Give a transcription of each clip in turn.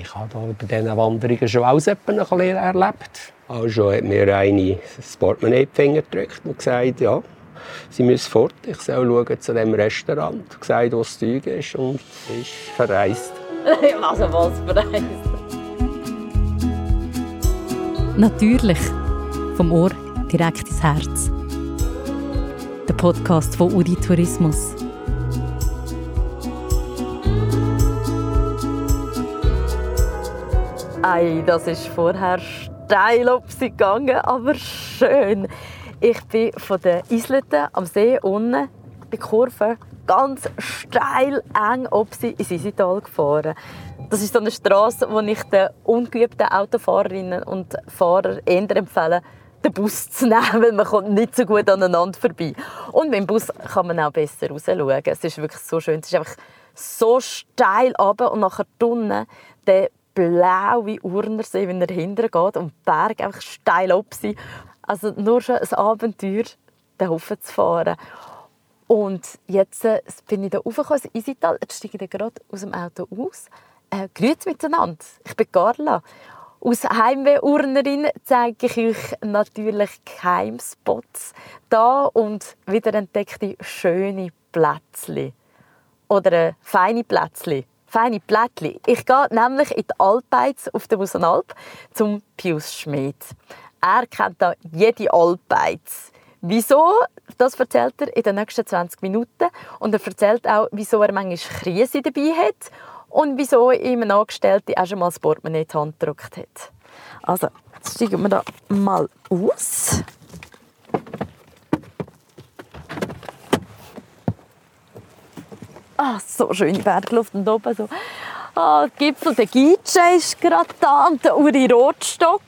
Ich habe da bei diesen Wanderungen schon alles ein bisschen erlebt. Also hat mir eine das Portemonnaie in die Finger gedrückt und gesagt, ja, sie müssen fort, ich soll schauen zu dem Restaurant. Und gesagt, wo das Zeug ist und ist verreist. also was verreist? Natürlich. Vom Ohr direkt ins Herz. Der Podcast von Udi Tourismus. Ei, das ist vorher steil auf sie gegangen, aber schön. Ich bin von der Islete am See unten die Kurve ganz steil, eng ob sie ins Isital gefahren. Das ist so eine Straße, wo ich den ungeübten Autofahrerinnen und Fahrern eher empfehle, den Bus zu nehmen, weil man kommt nicht so gut aneinander vorbei. Und mit dem Bus kann man auch besser raus schauen. Es ist wirklich so schön. Es ist einfach so steil runter und nachher unten blaue Urnersee, wenn er hinterher geht und die Berge einfach steil ab sind. Also nur schon ein Abenteuer, den Hofen zu fahren. Und jetzt äh, bin ich da raufgekommen, ins Isital. Jetzt steige ich gerade aus dem Auto aus. Äh, Grüezi miteinander. Ich bin Carla. Aus Heimweh-Urnerin zeige ich euch natürlich Geheimspots da und wieder entdeckte schöne Plätzchen. Oder äh, feine Plätzchen feine Plättchen. Ich gehe nämlich in die Alpbeiz auf der Musenalp zum Pius Schmid. Er kennt da jede Alpbeiz. Wieso? Das erzählt er in den nächsten 20 Minuten. Und er erzählt auch, wieso er manchmal Krise dabei hat und wieso ihm ein Angestellter auch schon mal das Portemonnaie in die Hand gedrückt hat. Also, jetzt steigen wir da mal aus. Ah, so schöne Bergluft und oben so. Ah, der Gipfel, der Gitsche ist gerade da und der Uri Rotstock.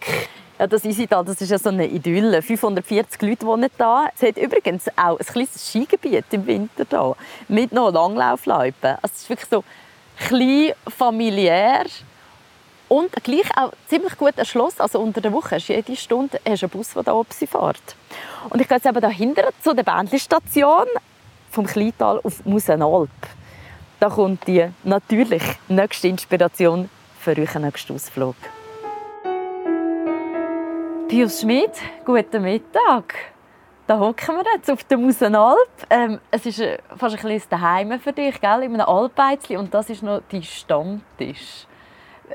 Ja, das Isital, das ist ja so eine Idylle. 540 Leute wohnen da. Es hat übrigens auch ein kleines Skigebiet im Winter da, mit noch Langlaufloipen. Also es ist wirklich so klein, familiär und gleich auch ziemlich gut erschlossen. Also unter der Woche hast du jede Stunde hast einen Bus, der da oben fährt. Und ich gehe jetzt eben dahinter zu der Bändli-Station vom Kleintal auf Musenalp. Da kommt die natürlich nächste Inspiration für euren nächsten Ausflug. Pius Schmidt, guten Mittag. Da hocken wir jetzt auf der Musenalp. Ähm, es ist äh, fast ein bisschen daheim für dich, gell? in einem Alpeizli. Und das ist noch dein Stammtisch.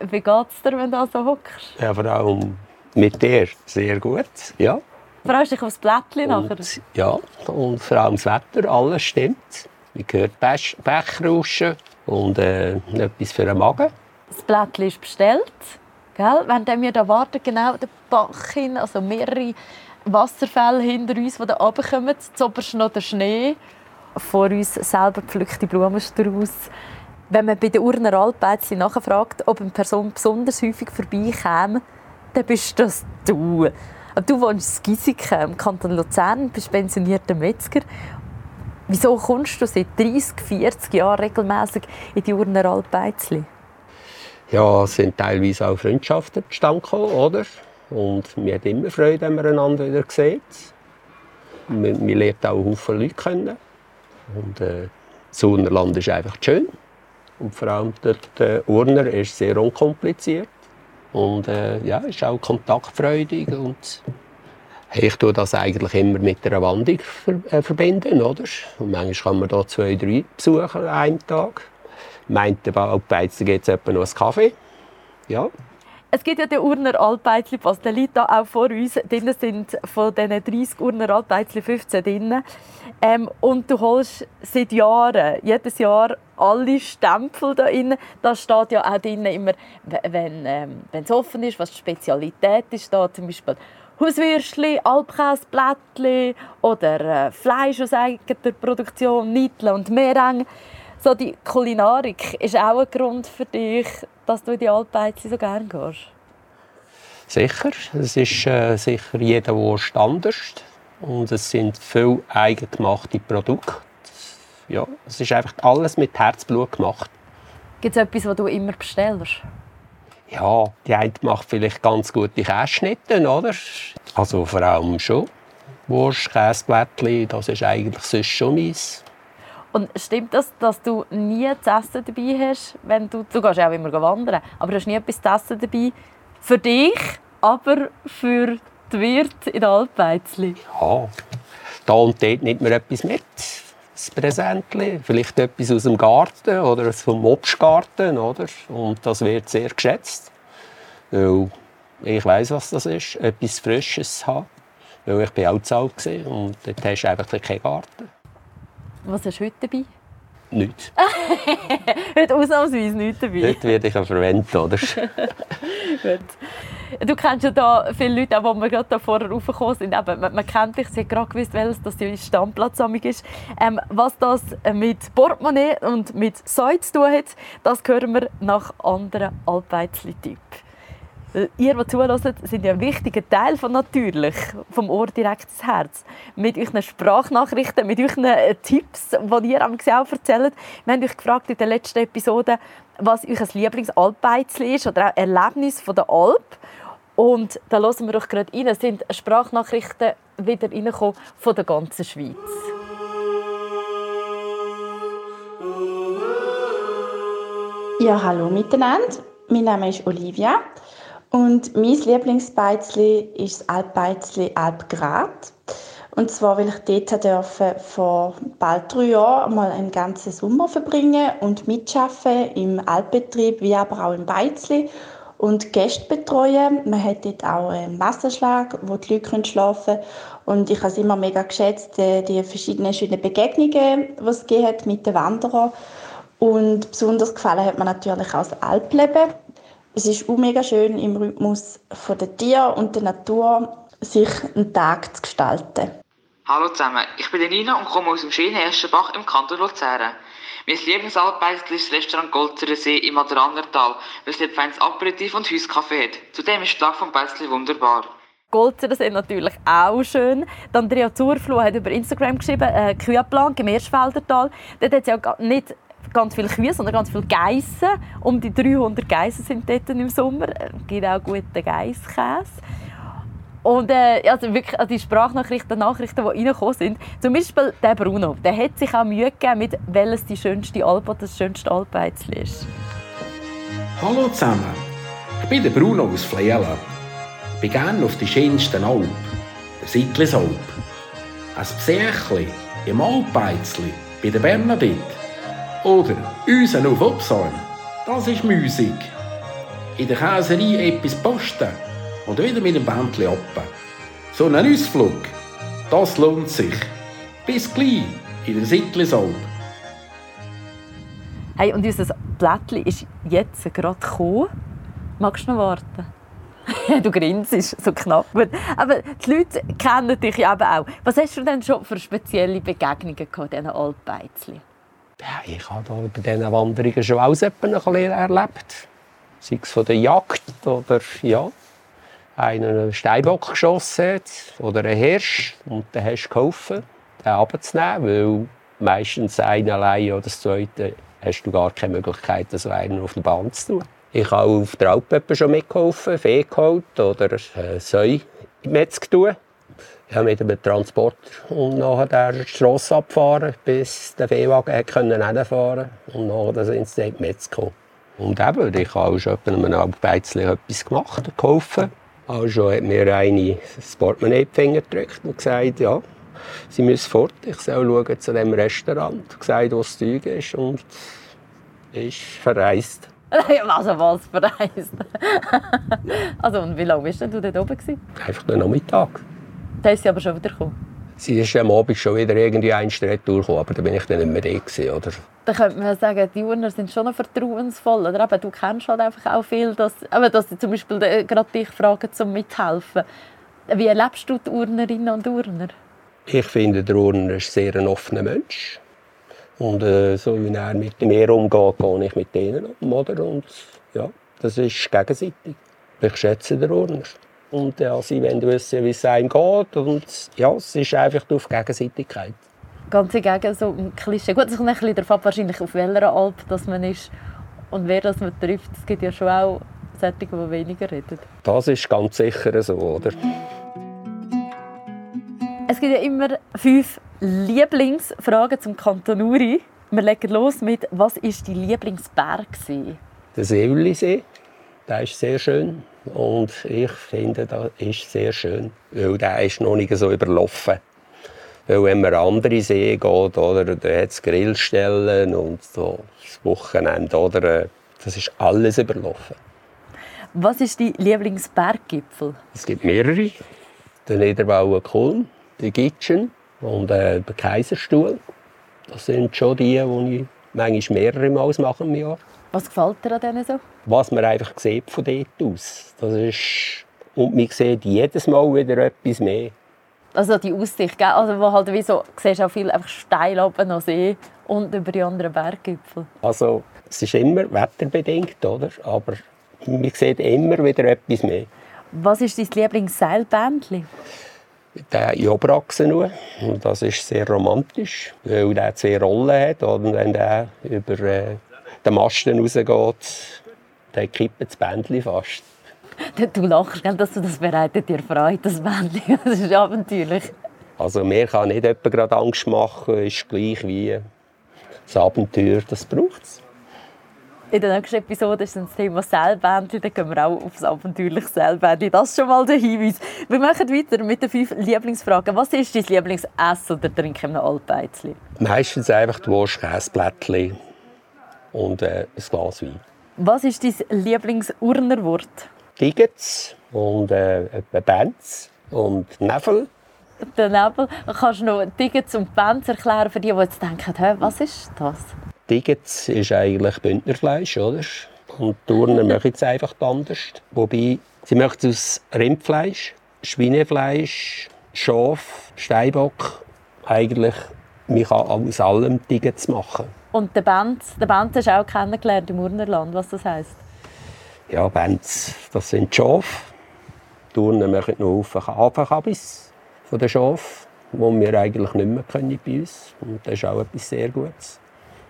Wie geht es dir, wenn du so hockst? Ja, vor allem mit dir sehr gut, ja. Freust dich aufs Blättchen nachher? Ja, und vor allem das Wetter, alles stimmt. Man hört Bech Bechrauschen und äh, etwas für den Magen. Das Blättchen ist bestellt. Gell? Während wir da warten, genau der Bach hin, also mehrere Wasserfälle hinter uns, die da runterkommen. Zoberst noch der Schnee. Vor uns selber gepflückte Blumenstrauß. Wenn man bei den Urner Alpbätzchen nachfragt, ob eine Person besonders häufig vorbeikäme, dann bist das du. Du wohnst in Gisiken, im Kanton Luzern, bist pensionierter Metzger Wieso kommst du seit 30, 40 Jahren regelmäßig in die Urner Alpbeizli? Ja, sind teilweise auch Freundschaften zustande oder? Und mir hat immer Freude, wenn man einander wieder sieht. Man, man lernt auch viele Leute kennen. Und äh, das Urnerland ist einfach schön. Und vor allem der Urner ist sehr unkompliziert. Und äh, ja, ist auch kontaktfreudig und ich tue das eigentlich immer mit einer Wanderung äh, verbinden, oder? Und manchmal kann man da zwei, drei besuchen an einem Tag. Meint der Alpbeizer gibt es etwa noch einen Kaffee. Ja. Es gibt ja den Urner Alpeizli da auch vor uns. Drinnen sind von diesen 30 Urner Alpeizli 15 drin. Ähm, und du holst seit Jahren, jedes Jahr, alle Stempel da drin. Da steht ja auch drin immer, wenn ähm, es offen ist, was die Spezialität ist. Da zum Beispiel Hauswürstchen, Alpkäseblättchen oder äh, Fleisch aus eigener Produktion, Nittle und Mereng. So die Kulinarik ist auch ein Grund für dich, dass du in die Alpbeizli so gerne gehst. Sicher. Es ist äh, sicher jeder Wurst anders. Und es sind viele eigengemachte Produkte. Ja, es ist einfach alles mit Herzblut gemacht. Gibt es etwas, was du immer bestellst? Ja, die eine macht vielleicht ganz gute Kässchnitte, oder? Also vor allem schon. Wurst, Käseblättchen, das ist eigentlich sonst schon meins. Und stimmt das, dass du nie zu essen dabei hast, wenn du, du gehst auch immer wandern, aber du hast nie etwas zu essen dabei für dich, aber für die Wirte in Alpeizli? Ja, da und dort nimmt man etwas mit. Das Präsentli, vielleicht etwas aus dem Garten oder vom Obstgarten, oder? Und das wird sehr geschätzt. Weil ich weiß, was das ist, etwas Frisches haben. Weil ich war auch zu alt und dort hast du einfach keinen Garten. Was hast du heute dabei? Nichts. heute ausnahmsweise nichts dabei. Heute werde ich verwendet, oder? du kennst ja da viele Leute, auch, wir gerade vorher raufgekommen sind. Eben, man, man, kennt dich, sie hat gerade gewusst, welches das die Stammplatz ist. Ähm, was das mit Portemonnaie und mit Säu zu tun hat, das hören wir nach anderen Alpeizli-Typen. Äh, ihr, die zuhören, sind ja ein wichtiger Teil von «Natürlich», vom Ohr direkt ins Herz. Mit euren Sprachnachrichten, mit euren äh, Tipps, die ihr am auch erzählt. Wir haben euch gefragt in der letzten Episode, was euer Lieblingsalpbeizli ist oder auch Erlebnis von der Alp. Und da hören wir doch gerade rein. Es sind Sprachnachrichten wieder reingekommen von der ganzen Schweiz. Ja, hallo miteinander. Mein Name ist Olivia und mein Lieblingsbeizli ist das Alpbeizli Alpgrad. Und zwar, weil ich dort durfte vor bald drei Jahren mal einen ganzen Sommer verbringen und mitschaffen im Alpbetrieb, wie aber auch im Beizli und Gäste betreuen. Man hat dort auch einen Wasserschlag, wo die Leute schlafen können. Und ich habe es immer mega geschätzt, die verschiedenen schönen Begegnungen, die es hat mit den Wanderern. Und besonders gefallen hat mir natürlich auch das Alpleben. Es ist auch mega schön, im Rhythmus der Tier und der Natur sich einen Tag zu gestalten. Hallo zusammen, ich bin Nina und komme aus dem schönen Eschenbach im Kanton Luzern. Mein Lieblingsaltbeisel ist das Restaurant Golzerer See im Adranertal, weil es dort feines Aperitif und Hauskaffee hat. Zudem ist die Lage vom Beisli wunderbar. Golzerer See natürlich auch schön. Die Andrea Zurfloh hat über Instagram geschrieben, äh, Küheplan, Gemeersfeldertal. Dort hat es ja nicht ganz viele Kühe, sondern ganz viele Geissen. Um die 300 Geissen sind dort im Sommer. Es gibt auch guten Geisskäse. Und äh, also wirklich, also die Sprachnachrichten, Nachrichten, die reingekommen sind, zum Beispiel der Bruno, der hat sich auch Mühe gegeben, mit welches die schönste Alp oder das schönste Alpbeizli ist. Hallo zusammen, ich bin der Bruno aus Fleelen. Ich bin gerne auf die schönsten Alp, der Sittlisalp. Ein Psächli im Alpbeizli bei der Bernadette oder Usen auf Upsalm, das ist Musik. In der Käserei etwas posten und wieder mit dem Bändchen ab. So ein Ausflug, das lohnt sich. Bis gleich in der Sittlisalp. Hey, und unser Blättchen ist jetzt gerade gekommen. Magst du noch warten? du grinst so knapp. Aber die Leute kennen dich ja eben auch. Was hast du denn schon für spezielle Begegnungen gehabt, diesen Altbeizli? Ja, ich habe da bei diesen Wanderungen schon auch etwas erlebt. Sei es von der Jagd oder ja, einen Steinbock geschossen hat oder einen Hirsch und dann hast du geholfen, den abzunehmen, weil meistens einen allein oder das zweite hast du gar keine Möglichkeit, so einen auf der Bahn zu tun. Ich habe auf der Alp schon mitgeholfen, Fee geholt oder äh, Säu im Metz tun. Ich habe mit einem Transporter und nachher die Strasse abgefahren, bis der Viehwagen hinfahren konnte. Und nachher sind sie in Metz gekommen. Und eben, ich habe auch schon Alpbeizchen etwas gemacht, geholfen. Also hat mir eine das Portemonnaie in die Finger gedrückt und gesagt, ja, sie müssen fort, ich soll schauen zu dem Restaurant. Gesagt, wo das Zeug ist und ist verreist. Also was verreist? also und wie lange bist du dort oben? Einfach den Nachmittag. Da ist sie aber schon wieder gekommen. Sie ist am Abend schon wieder irgendwie ein Retour gekommen, aber da bin ich dann nicht mehr da gewesen, oder? Da könnte man sagen, die Urner sind schon vertrauensvoll, oder? Aber du kennst halt einfach auch viel, dass, aber dass sie zum Beispiel gerade dich fragen, zum mithelfen. Wie erlebst du die Urnerinnen und Urner? Ich finde, der Urner ist sehr ein offener Mensch. Und äh, so wie er mit mir umgeht, gehe ich mit denen um, oder? Und ja, das ist gegenseitig. Ich schätze den Urner. Und ja, sie wollen wissen, wie es einem geht. Und ja, es ist einfach auf Gegenseitigkeit. Ganz gegen so ein Klischee. Gut, es kommt ein bisschen ab, wahrscheinlich auf welcher Alp dass man ist und wer das man trifft. Es gibt ja schon auch solche, die weniger reden. Das ist ganz sicher so, oder? Es gibt ja immer fünf Lieblingsfrage zum Kanton Uri. Wir legen los mit, was war dein Lieblingsberg? Der Säulisee, der ist sehr schön. Und ich finde, das ist sehr schön, weil der ist noch nicht so überlaufen. Weil wenn man andere See geht, oder, da hat es Grillstellen und so das Wochenende, oder, das ist alles überlaufen. Was ist dein Lieblingsberggipfel? Es gibt mehrere. Der Niederbauer Kulm, die Gitschen und äh, der Kaiserstuhl. Das sind schon die, die ich manchmal mehrere Mal mache im Jahr. Was gefällt dir an denen so? Was man einfach sieht von dort aus. Das ist, und man sieht jedes Mal wieder etwas mehr. Also die Aussicht, gell? Also wo halt wie so, du siehst auch viel einfach steil oben an See und über die anderen Berggipfel. Also es ist immer wetterbedingt, oder? aber man sieht immer wieder etwas mehr. Was ist dein Lieblingsseilbändchen? Der in Oberachsen nur. Das ist sehr romantisch, weil der zwei Rollen hat. Und wenn der über äh, den Masten rausgeht, dann kippt das Bändchen fast. Du lachst, gell, dass du das bereitet dir Freude, das Bändchen. Das ist abenteuerlich. Also mir kann nicht jemand gerade Angst machen, ist gleich wie das Abenteuer, das braucht es. In der nächsten Episode ist das Thema Seilbändchen. Dann gehen wir auch auf das abenteuerliche Seilbändchen. Das ist schon mal der Hinweis. Wir machen weiter mit den fünf Lieblingsfragen. Was ist dein Lieblingsessen oder Trinken in einem Alpeizli? Meistens einfach die Wurst, Käseblättchen und äh, ein Glas Wein. Was ist dein Lieblingsurnerwort? Tickets und äh, Bands und Nebel. Der Nebel. Kannst du noch Tickets und Bands erklären für die, die jetzt denken, hey, was ist das? Tickets ist eigentlich Bündnerfleisch, oder? Und die Turner machen es einfach anders. Wobei, sie machen es aus Rindfleisch, Schweinefleisch, Schaf, Steinbock. Eigentlich, man kann aus allem Tickets machen. Und der Band, der Band hast du auch kennengelernt im Urnerland, was das heisst? Ja, Bands, das sind die Schafe. Die Turner machen noch auf Hafenkabis von den Schafen, die wir eigentlich nicht mehr können bei uns. Und das ist auch etwas sehr Gutes.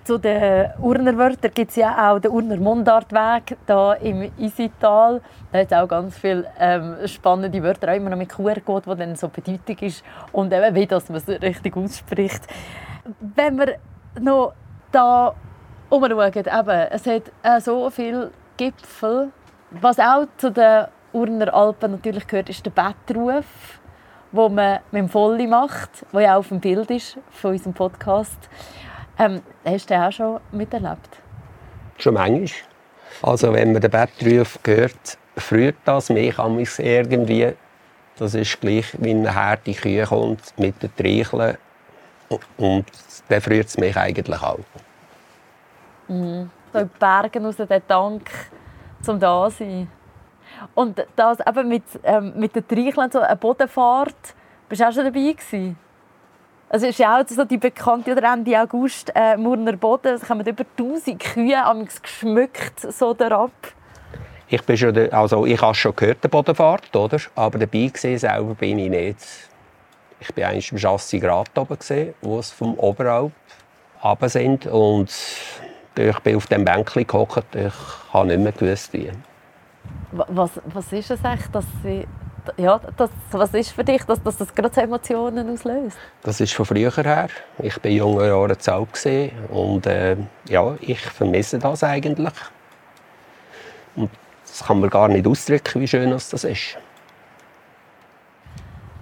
Zu den Urner Wörtern gibt es ja auch den Urner Mundartweg hier im Isital. Da hat es auch ganz viele ähm, spannende Wörter, auch immer noch mit QR-Code, die dann so Bedeutung ist und eben wie dass man es richtig ausspricht. Wenn wir noch da umschauen, eben, es hat äh, so viele Gipfel. Was auch zu den Urner Alpen natürlich gehört, ist der Bettruf, wo man mit dem Volli macht, wo ja auch auf dem Bild ist von unserem Podcast. Ähm, hast du den auch schon miterlebt? Schon manchmal. Also wenn man den Bettruf hört, früher das mich an mich irgendwie. Das ist gleich, wie eine harte Kühe kommt mit den Treicheln. Und dann freut es mich eigentlich auch. Mhm. So in die Berge raus, der Dank zum da sein. Und das eben mit, ähm, mit den Treicheln, so eine Bodenfahrt, bist du auch schon dabei gewesen? Also ist ja auch so die bekannte oder Ende August äh, Murner Boden, es kommen über 1000 Kühe geschmückt so derab. Ich bin schon, also ich habe schon gehört, die Bodenfahrt, oder? aber dabei gesehen selber bin ich nicht. Ich bin eigentlich im Chassis Grad oben gesehen, wo es vom Oberalp runter sind und ich bin auf dem Bänkchen gehockt, ich habe nicht mehr gewusst, wie. Was, was ist es echt, dass Sie ja, das, was ist für dich, dass, dass das gerade Emotionen auslöst? Das ist von früher her. Ich war junge Jahre zu alt und äh, ja, ich vermisse das eigentlich. Und das kann man gar nicht ausdrücken, wie schön das ist.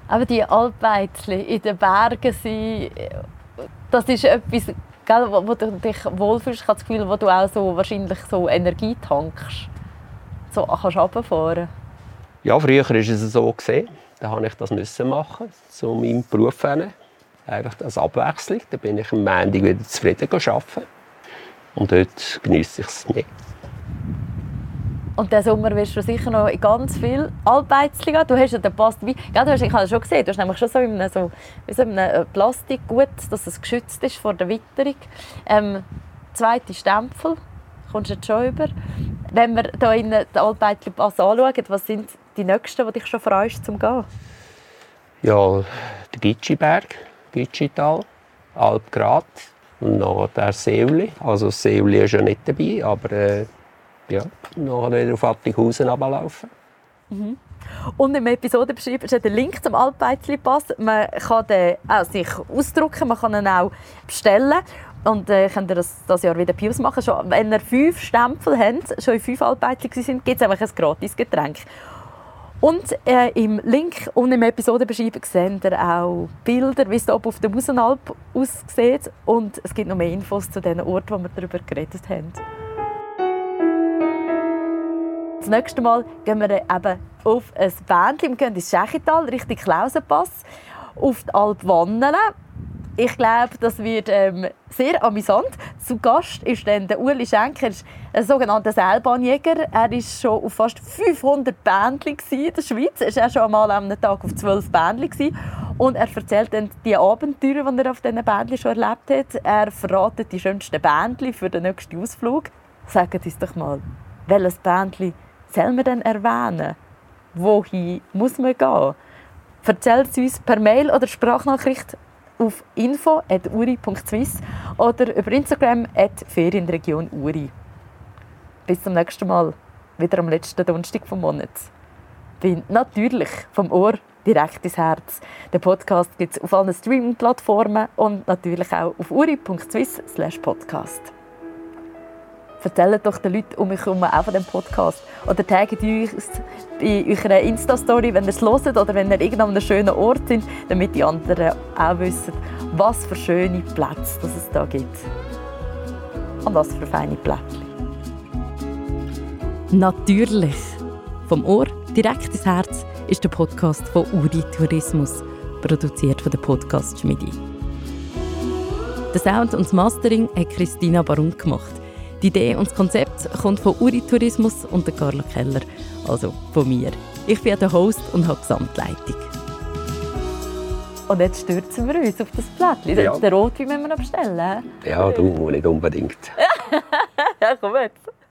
Aber die Alpweizchen in den Bergen sein, das ist etwas, gell, wo, wo du dich wohlfühlst. Ich habe das Gefühl, wo du auch so wahrscheinlich so Energie tankst. So kannst runterfahren. Ja, früher war es so. Gewesen. Da musste ich das müssen machen, zu meinem Beruf. Einfach als Abwechslung. Da bin ich am Montag wieder zufrieden arbeiten. Und dort genieße ich es mehr. Und diesen Sommer wirst du sicher noch in ganz viel Alpeizli gehen. Du hast ja den Pass dabei. Ja, du hast, ich habe schon gesehen, du hast nämlich schon so in einem, so, in so einem äh, Plastikgut, dass es geschützt ist vor der Witterung. Ähm, zweite Stempel kommst du jetzt schon über. Wenn wir hier in den Alpeizli Pass anschauen, was sind die nächsten, die dich schon freust, zum gehen? Ja, der Gitschiberg, Gitschital, Alpgrad und noch der Seuli. Also Seuli ist ja nicht dabei, aber äh, ja, noch wieder auf Attighausen runterlaufen. Und im Episodenbeschreibung ist der Link zum Alpeizli-Pass. Man kann den auch sich ausdrucken, man kann ihn auch bestellen. Und äh, könnt ihr das, das Jahr wieder Pius machen. Schon, wenn ihr fünf Stempel habt, schon in fünf Alpeizli sind, gibt es einfach ein gratis Getränk. Und äh, im Link und im Episodenbeschreibung seht ihr auch Bilder, wie es oben auf der Musenalp aussieht. Und es gibt noch mehr Infos zu den Orten, wo wir darüber geredet haben. Das nächste Mal gehen wir eben auf ein Bändchen. Wir gehen ins Schechital, Richtung Klausenpass, auf die Alp Wannelen. Ich glaube, das wird ähm, sehr amüsant. Zu Gast ist dann der Uli Schenker, ein sogenannter Seilbahnjäger. Er war schon auf fast 500 Bändchen in der Schweiz. Er war schon einmal einem Tag auf 12 Bändchen. Und er erzählt dann die Abenteuer, die er auf diesen Bändchen schon erlebt hat. Er verratet die schönsten Bändchen für den nächsten Ausflug. Sagen uns doch mal, welches Bändchen soll man denn erwähnen? Wohin muss man gehen? Erzählt es uns per Mail oder Sprachnachricht auf info.uri.swiss oder über Instagram Ferienregion Uri. Bis zum nächsten Mal, wieder am letzten Donnerstag vom Monat. Bin natürlich vom Ohr direkt ins Herz. Den Podcast gibt es auf allen Streaming-Plattformen und natürlich auch auf uri.swiss/podcast. Erzählt doch den Leuten um mich herum auch von dem Podcast. Oder tagt uns bei eurer Insta-Story, wenn ihr es hört oder wenn ihr irgendwo an einem schönen Ort sind, damit die anderen auch wissen, was für schöne Plätze dass es da gibt. Und was für feine Plätzchen. Natürlich. Vom Ohr direkt ins Herz ist der Podcast von Uri Tourismus, produziert von der Podcast Schmiedi. Der Sound und das Mastering hat Christina Barum gemacht. Die Idee und das Konzept kommt von Uri Tourismus und der Carla Keller, also von mir. Ich bin der Host und habe Gesamtleitung. Und jetzt stürzen wir uns auf das Plättchen. Ja. Den Rotwein müssen wir noch bestellen. Ja, du nicht unbedingt. ja, komm jetzt.